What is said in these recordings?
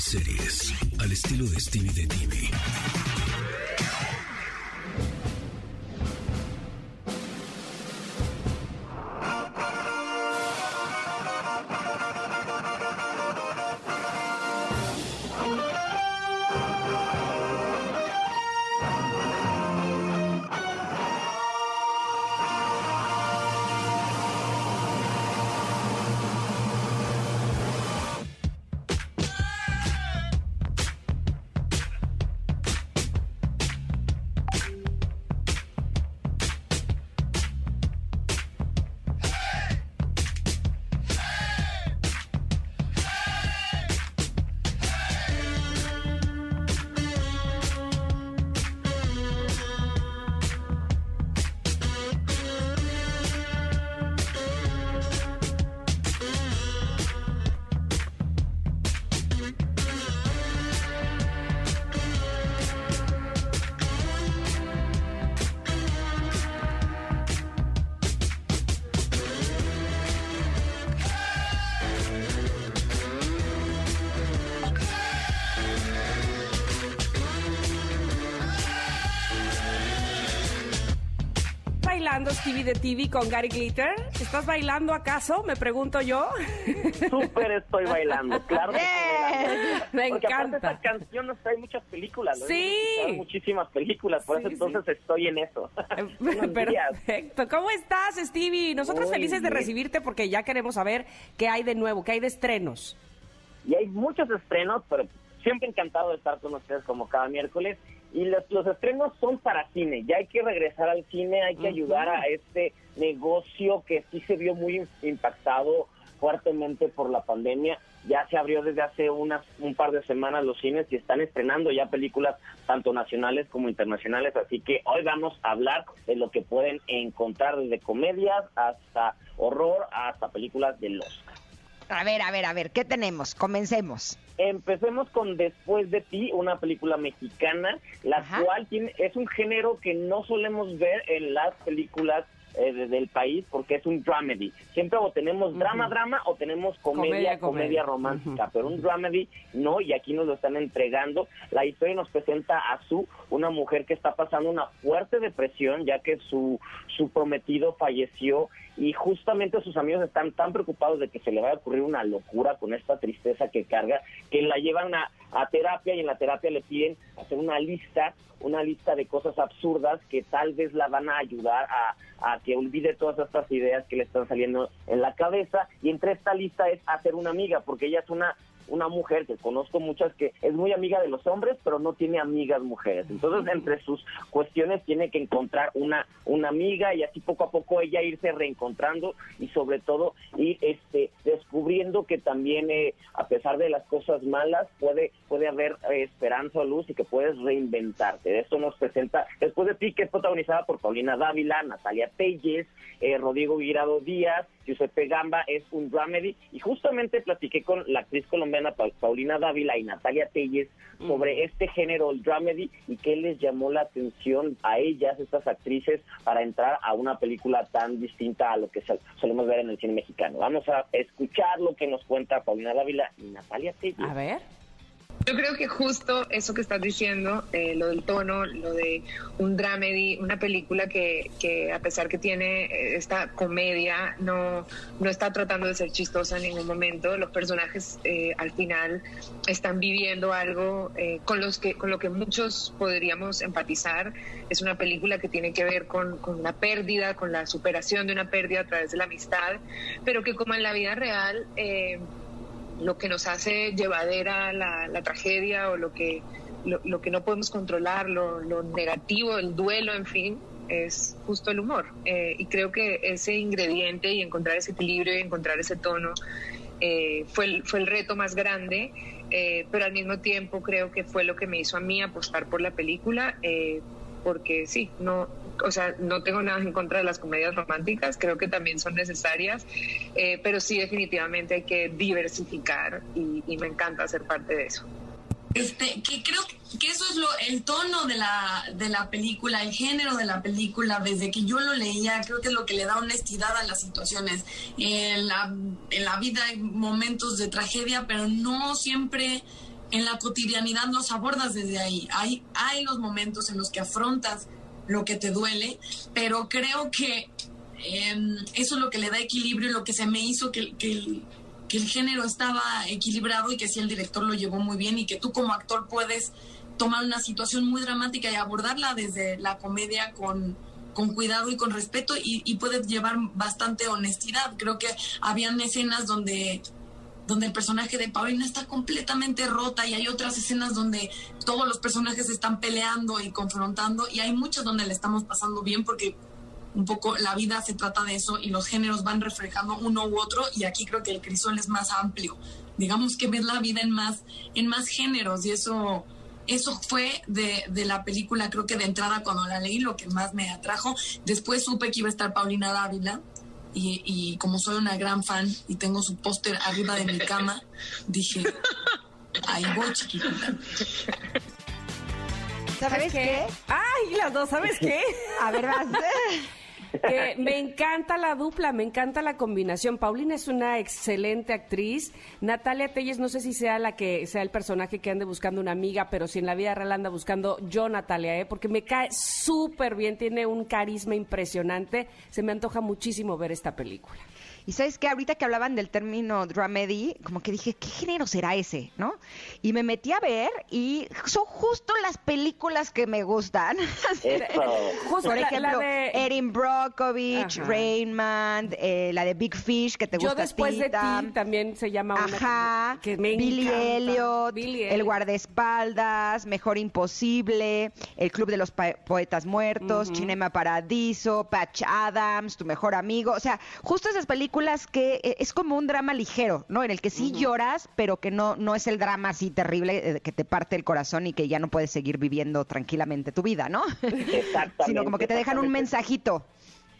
series, al estilo de Stevie de TV. Bailando Stevie de TV con Gary Glitter? ¿Estás bailando acaso? Me pregunto yo. Súper estoy bailando, claro. Que bailando. Me Porque encanta. aparte esta canción nos trae muchas películas. ¿no? Sí. Escuchado Muchísimas películas, por Sí, eso entonces estoy en eso. Perfecto. ¿Cómo estás, Stevie? Nosotros Muy felices de recibirte porque ya queremos saber qué hay de nuevo, qué hay de estrenos. Y hay muchos estrenos, pero siempre encantado de estar con ustedes como cada miércoles. Y los, los estrenos son para cine, ya hay que regresar al cine, hay que ayudar a este negocio que sí se vio muy impactado fuertemente por la pandemia. Ya se abrió desde hace unas, un par de semanas los cines y están estrenando ya películas tanto nacionales como internacionales. Así que hoy vamos a hablar de lo que pueden encontrar desde comedias hasta horror hasta películas de los A ver, a ver, a ver, ¿qué tenemos? Comencemos. Empecemos con Después de ti, una película mexicana, la Ajá. cual tiene, es un género que no solemos ver en las películas eh, de- del país porque es un dramedy. Siempre o tenemos drama, drama o tenemos comedia, Comedia, comedia, comedia. romántica, pero un dramedy no y aquí nos lo están entregando. La historia nos presenta a Su, una mujer que está pasando una fuerte depresión ya que su, su prometido falleció y justamente sus amigos están tan preocupados de que se le vaya a ocurrir una locura con esta tristeza que carga, que la llevan a, a terapia y en la terapia le piden hacer una lista, una lista de cosas absurdas que tal vez la van a ayudar a, a que olvide todas estas ideas que le están saliendo en la cabeza y entre esta lista es hacer una amiga, porque ella es una una mujer que conozco muchas que es muy amiga de los hombres, pero no tiene amigas mujeres. Entonces, entre sus cuestiones tiene que encontrar una una amiga y así poco a poco ella irse reencontrando y sobre todo ir este descubriendo que también eh, a pesar de las cosas malas puede puede haber eh, esperanza o luz y que puedes reinventarte. De esto nos presenta después de ti que es protagonizada por Paulina Dávila, Natalia Telles, eh, Rodrigo Guirado Díaz, Giuseppe Gamba es un dramedy y justamente platiqué con la actriz colombiana Pa- Paulina Dávila y Natalia Telles sobre este género, el dramedy, y qué les llamó la atención a ellas, estas actrices, para entrar a una película tan distinta a lo que sol- solemos ver en el cine mexicano. Vamos a escuchar lo que nos cuenta Paulina Dávila y Natalia Telles. A ver. Yo creo que justo eso que estás diciendo, eh, lo del tono, lo de un dramedy, una película que, que a pesar que tiene eh, esta comedia, no, no está tratando de ser chistosa en ningún momento. Los personajes eh, al final están viviendo algo eh, con, los que, con lo que muchos podríamos empatizar. Es una película que tiene que ver con, con la pérdida, con la superación de una pérdida a través de la amistad, pero que como en la vida real... eh, lo que nos hace llevadera la, la tragedia o lo que, lo, lo que no podemos controlar, lo, lo negativo, el duelo, en fin, es justo el humor. Eh, y creo que ese ingrediente y encontrar ese equilibrio y encontrar ese tono eh, fue, el, fue el reto más grande, eh, pero al mismo tiempo creo que fue lo que me hizo a mí apostar por la película. eh, porque sí, no, o sea, no tengo nada en contra de las comedias románticas, creo que también son necesarias, eh, pero sí definitivamente hay que diversificar y, y me encanta ser parte de eso. Este, que creo que eso es lo, el tono de la, de la película, el género de la película, desde que yo lo leía, creo que es lo que le da honestidad a las situaciones. En la, en la vida hay momentos de tragedia, pero no siempre en la cotidianidad los abordas desde ahí. Hay, hay los momentos en los que afrontas lo que te duele, pero creo que em, eso es lo que le da equilibrio y lo que se me hizo que, el, que el género estaba equilibrado y que sí el director lo llevó muy bien y que tú como actor puedes tomar una situación muy dramática y abordarla desde la comedia con, con cuidado y con respeto y, y puedes llevar bastante honestidad. Creo que habían escenas donde donde el personaje de Paulina está completamente rota y hay otras escenas donde todos los personajes están peleando y confrontando y hay muchas donde le estamos pasando bien porque un poco la vida se trata de eso y los géneros van reflejando uno u otro y aquí creo que el crisol es más amplio. Digamos que ves la vida en más, en más géneros y eso, eso fue de, de la película, creo que de entrada cuando la leí lo que más me atrajo. Después supe que iba a estar Paulina Dávila y, y como soy una gran fan y tengo su póster arriba de mi cama, dije, ahí voy chiquitita. ¿Sabes qué? Ay, las dos, ¿sabes qué? A ver, vas. que me encanta la dupla, me encanta la combinación. Paulina es una excelente actriz. Natalia Telles, no sé si sea la que sea el personaje que ande buscando una amiga, pero si en la vida real anda buscando yo, Natalia, ¿eh? porque me cae súper bien, tiene un carisma impresionante. Se me antoja muchísimo ver esta película. Y sabes que ahorita que hablaban del término dramedy, como que dije, ¿qué género será ese? ¿No? Y me metí a ver y son justo las películas que me gustan. Justo Por ejemplo, la de- Erin Brockovich, Ajá. Rain Man, eh, la de Big Fish, que te Yo gusta después de Tita. ti también se llama una Ajá, que me Billy. Elliot, Billy El. Guardaespaldas, Mejor Imposible, El Club de los Poetas Muertos, Cinema Paradiso, Patch Adams, Tu Mejor Amigo. O sea, justo esas películas que eh, es como un drama ligero, ¿no? En el que sí lloras, pero que no, no es el drama así terrible eh, que te parte el corazón y que ya no puedes seguir viviendo tranquilamente tu vida, ¿no? Exactamente. Sino como que te dejan un mensajito.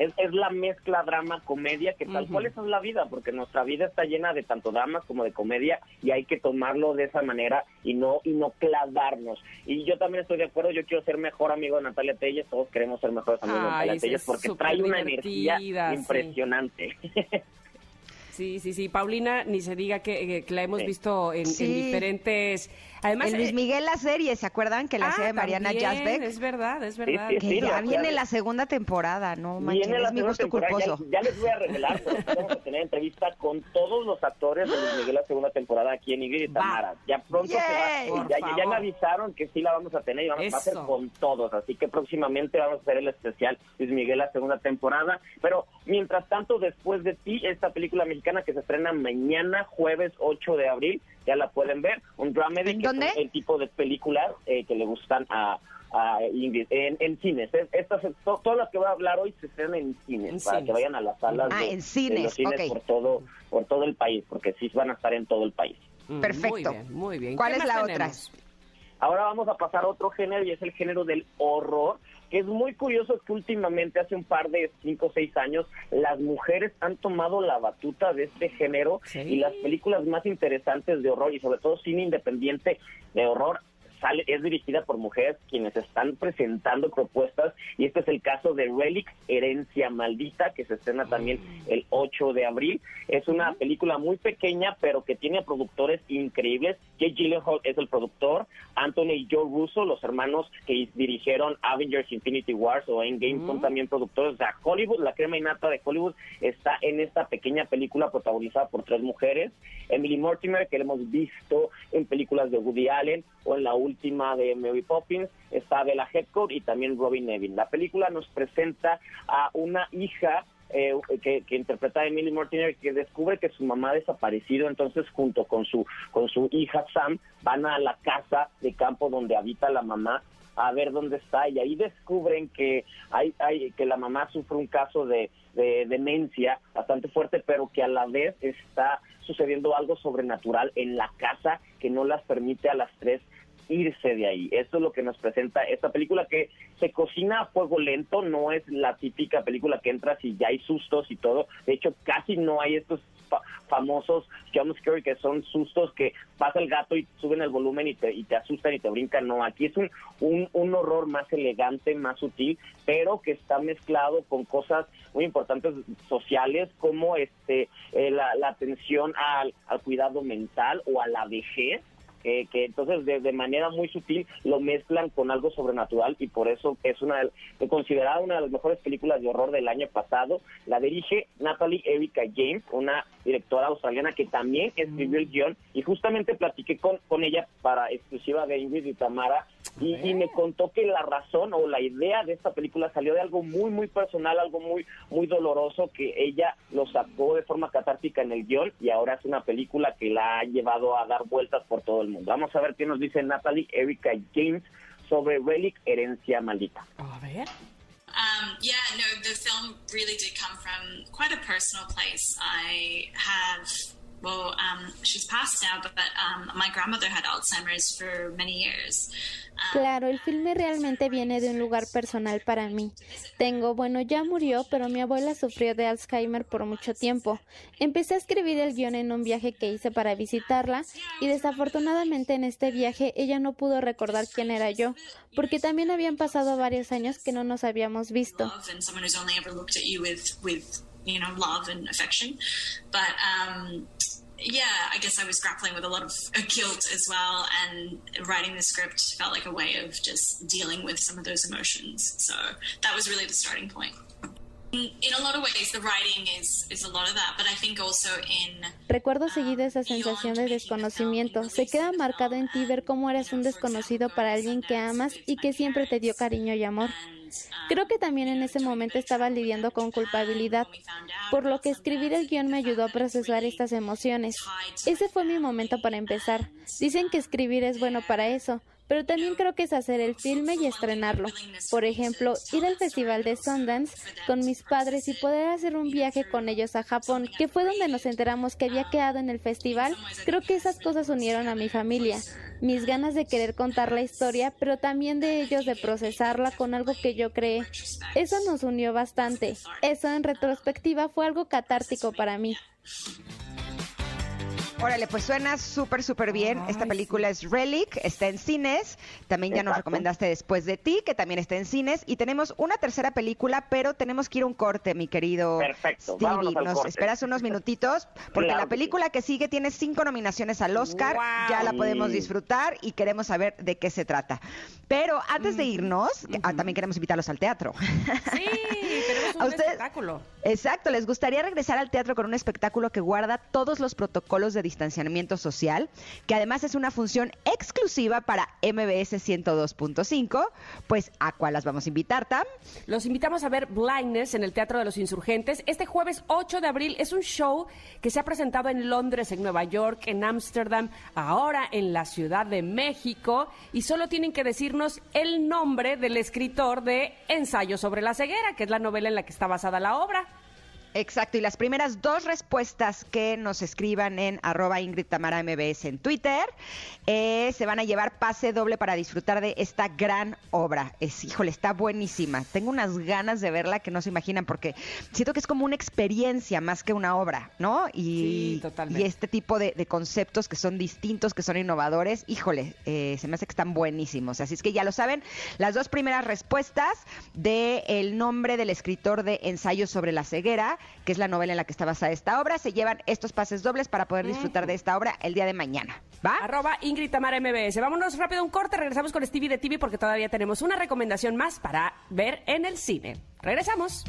Es, es la mezcla drama-comedia, que tal cual esa es la vida, porque nuestra vida está llena de tanto dramas como de comedia y hay que tomarlo de esa manera y no y no clavarnos. Y yo también estoy de acuerdo, yo quiero ser mejor amigo de Natalia Telles, todos queremos ser mejores amigos de Natalia Telles es porque trae una energía sí. impresionante. Sí, sí, sí. Paulina, ni se diga que, eh, que la hemos Sí. visto en, diferentes... Además, en Luis eh, Miguel la serie, ¿se acuerdan que la ah, hacía de Mariana también, Yazbek? Es verdad, es verdad. sí, Que sí, ya viene la- la segunda temporada, no manches, Viene la es mi segunda gusto temporada, ya- culposo. Ya, les voy a revelar, vamos a tener entrevista con todos los actores de Luis Miguel la segunda temporada aquí en Ingrid y. Tamara. Ya pronto se va, Por ya, ya me avisaron que sí la vamos a tener y vamos va a Eso. con todos, así que próximamente vamos a hacer el especial Luis Miguel la segunda temporada. Pero mientras tanto, después de ti, esta película mexicana que se estrena mañana, jueves 8 de abril, ya la pueden ver, un dramedy ¿En que dónde? es el tipo de películas eh, que le gustan a a Ingrid, en, en cines. Es- Estas, to- todas las que voy a hablar hoy se estrenan en cines, En para cines. que vayan a las salas Ah, de, en de cines, los cines por todo por todo el país, porque sí van a estar en todo el país. Mm, Perfecto. Muy bien, muy bien. ¿Cuál ¿Qué es la otra? Ahora vamos a pasar a otro género y es el género del horror, que es muy curioso que últimamente, hace un par de cinco o seis años, las mujeres han tomado la batuta de este género Sí. y las películas más interesantes de horror y sobre todo cine independiente de horror sale, es dirigida por mujeres quienes están presentando propuestas y este es el caso de Relics, Herencia Maldita, que se estrena también el 8 de abril. Es una película muy pequeña, pero que tiene productores increíbles. Jake Gyllenhaal es el productor, Anthony y Joe Russo, los hermanos que dirigieron Avengers Infinity Wars o Endgame, son también productores. O sea, Hollywood, la crema innata de Hollywood, está en esta pequeña película protagonizada por tres mujeres. Emily Mortimer, que la hemos visto en películas de Woody Allen o en la última de Mary Poppins, está Bella Headcoat y también Robin Neville. La película nos presenta a una hija eh, que, que interpreta a Emily Mortimer que descubre que su mamá ha desaparecido, entonces junto con su con su hija Sam van a la casa de campo donde habita la mamá a ver dónde está y ahí descubren que hay, hay que la mamá sufre un caso de, de demencia bastante fuerte pero que a la vez está sucediendo algo sobrenatural en la casa que no las permite a las tres irse de ahí. Eso es lo que nos presenta esta película que se cocina a fuego lento, no es la típica película que entras y ya hay sustos y todo. De hecho, casi no hay estos fa- famosos jump scare que son sustos que pasa el gato y suben el volumen y te, y te asustan y te brincan. No, aquí es un, un, horror más elegante, más sutil, pero que está mezclado con cosas muy importantes sociales como este eh, la, atención al cuidado mental o a la vejez que, que entonces de, de, manera muy sutil lo mezclan con algo sobrenatural y por eso es una considerada una de las mejores películas de horror del año pasado. La dirige Natalie Erika James, una directora australiana que también escribió el guion y justamente platiqué con, con ella para exclusiva de Ingrid y Tamara y, y, me contó que la razón o la idea de esta película salió de algo muy muy personal, algo muy muy doloroso que ella lo sacó de forma catártica en el guion y ahora es una película que la ha llevado a dar vueltas por todo el mundo. Vamos a ver qué nos dice Natalie Erika James sobre Relic Herencia Maldita. A ver. Um, yeah, no, the film really did come from quite a personal place. I have, she's passed now, but um, my grandmother had Alzheimer's for many years. Claro, el filme realmente viene de un lugar personal para mí. Tengo, bueno, ya murió, pero mi abuela sufrió de Alzheimer por mucho tiempo. Empecé a escribir el guion en un viaje que hice para visitarla y desafortunadamente en este viaje ella no pudo recordar quién era yo, porque también habían pasado varios años que no nos habíamos visto. Yeah, I guess I was grappling with a lot of uh, guilt as well, and writing the script felt like a way of just dealing with some of those emotions. So that was really the starting point. Recuerdo seguido esa sensación de desconocimiento. Se queda marcado en ti ver cómo eres un desconocido para alguien que amas y que siempre te dio cariño y amor. Creo que también en ese momento estaba lidiando con culpabilidad, por lo que escribir el guion me ayudó a procesar estas emociones. Ese fue mi momento para empezar. Dicen que escribir es bueno para eso, pero también creo que es hacer el filme y estrenarlo. Por ejemplo, ir al festival de Sundance con mis padres y poder hacer un viaje con ellos a Japón, que fue donde nos enteramos que había quedado en el festival. Creo que esas cosas unieron a mi familia. Mis ganas de querer contar la historia, pero también de ellos de procesarla con algo que yo creé. Eso nos unió bastante. Eso en retrospectiva fue algo catártico para mí. Órale, pues suena súper, súper bien. Esta película es Relic, está en cines. También ya nos recomendaste Después de ti, que también está en cines. Y tenemos una tercera película, pero tenemos que ir a un corte, mi querido Perfecto. Stevie. Nos corte. esperas unos minutitos, porque Claro la película que sigue tiene cinco nominaciones al Oscar. Ya la podemos disfrutar y queremos saber de qué se trata. Pero antes de irnos, ah, también queremos invitarlos al teatro. Sí, tenemos un espectáculo. Exacto, les gustaría regresar al teatro con un espectáculo que guarda todos los protocolos de distanciamiento social, que además es una función exclusiva para MBS 102.5. Pues, ¿a cuál las vamos a invitar, Tam? Los invitamos a ver Blindness en el Teatro de los Insurgentes. Este jueves 8 de abril es un show que se ha presentado en Londres, en Nueva York, en Ámsterdam, ahora en la Ciudad de México. Y solo tienen que decirnos el nombre del escritor de Ensayo sobre la ceguera, que es la novela en la que está basada la obra. Exacto, y las primeras dos respuestas que nos escriban en arroba Ingrid Tamara MBS en Twitter eh, se van a llevar pase doble para disfrutar de esta gran obra. Es, híjole, está buenísima. Tengo unas ganas de verla que no se imaginan porque siento que es como una experiencia más que una obra, ¿no? Y, Sí, totalmente. y este tipo de, de conceptos que son distintos, que son innovadores, híjole, eh, se me hace que están buenísimos. Así es que ya lo saben, las dos primeras respuestas de el nombre del escritor de Ensayos sobre la ceguera, que es la novela en la que está basada esta obra, se llevan estos pases dobles para poder disfrutar de esta obra el día de mañana. ¿Va? Arroba Ingrid Tamara MBS. Vámonos rápido a un corte, regresamos con Stevie de TV porque todavía tenemos una recomendación más para ver en el cine. Regresamos.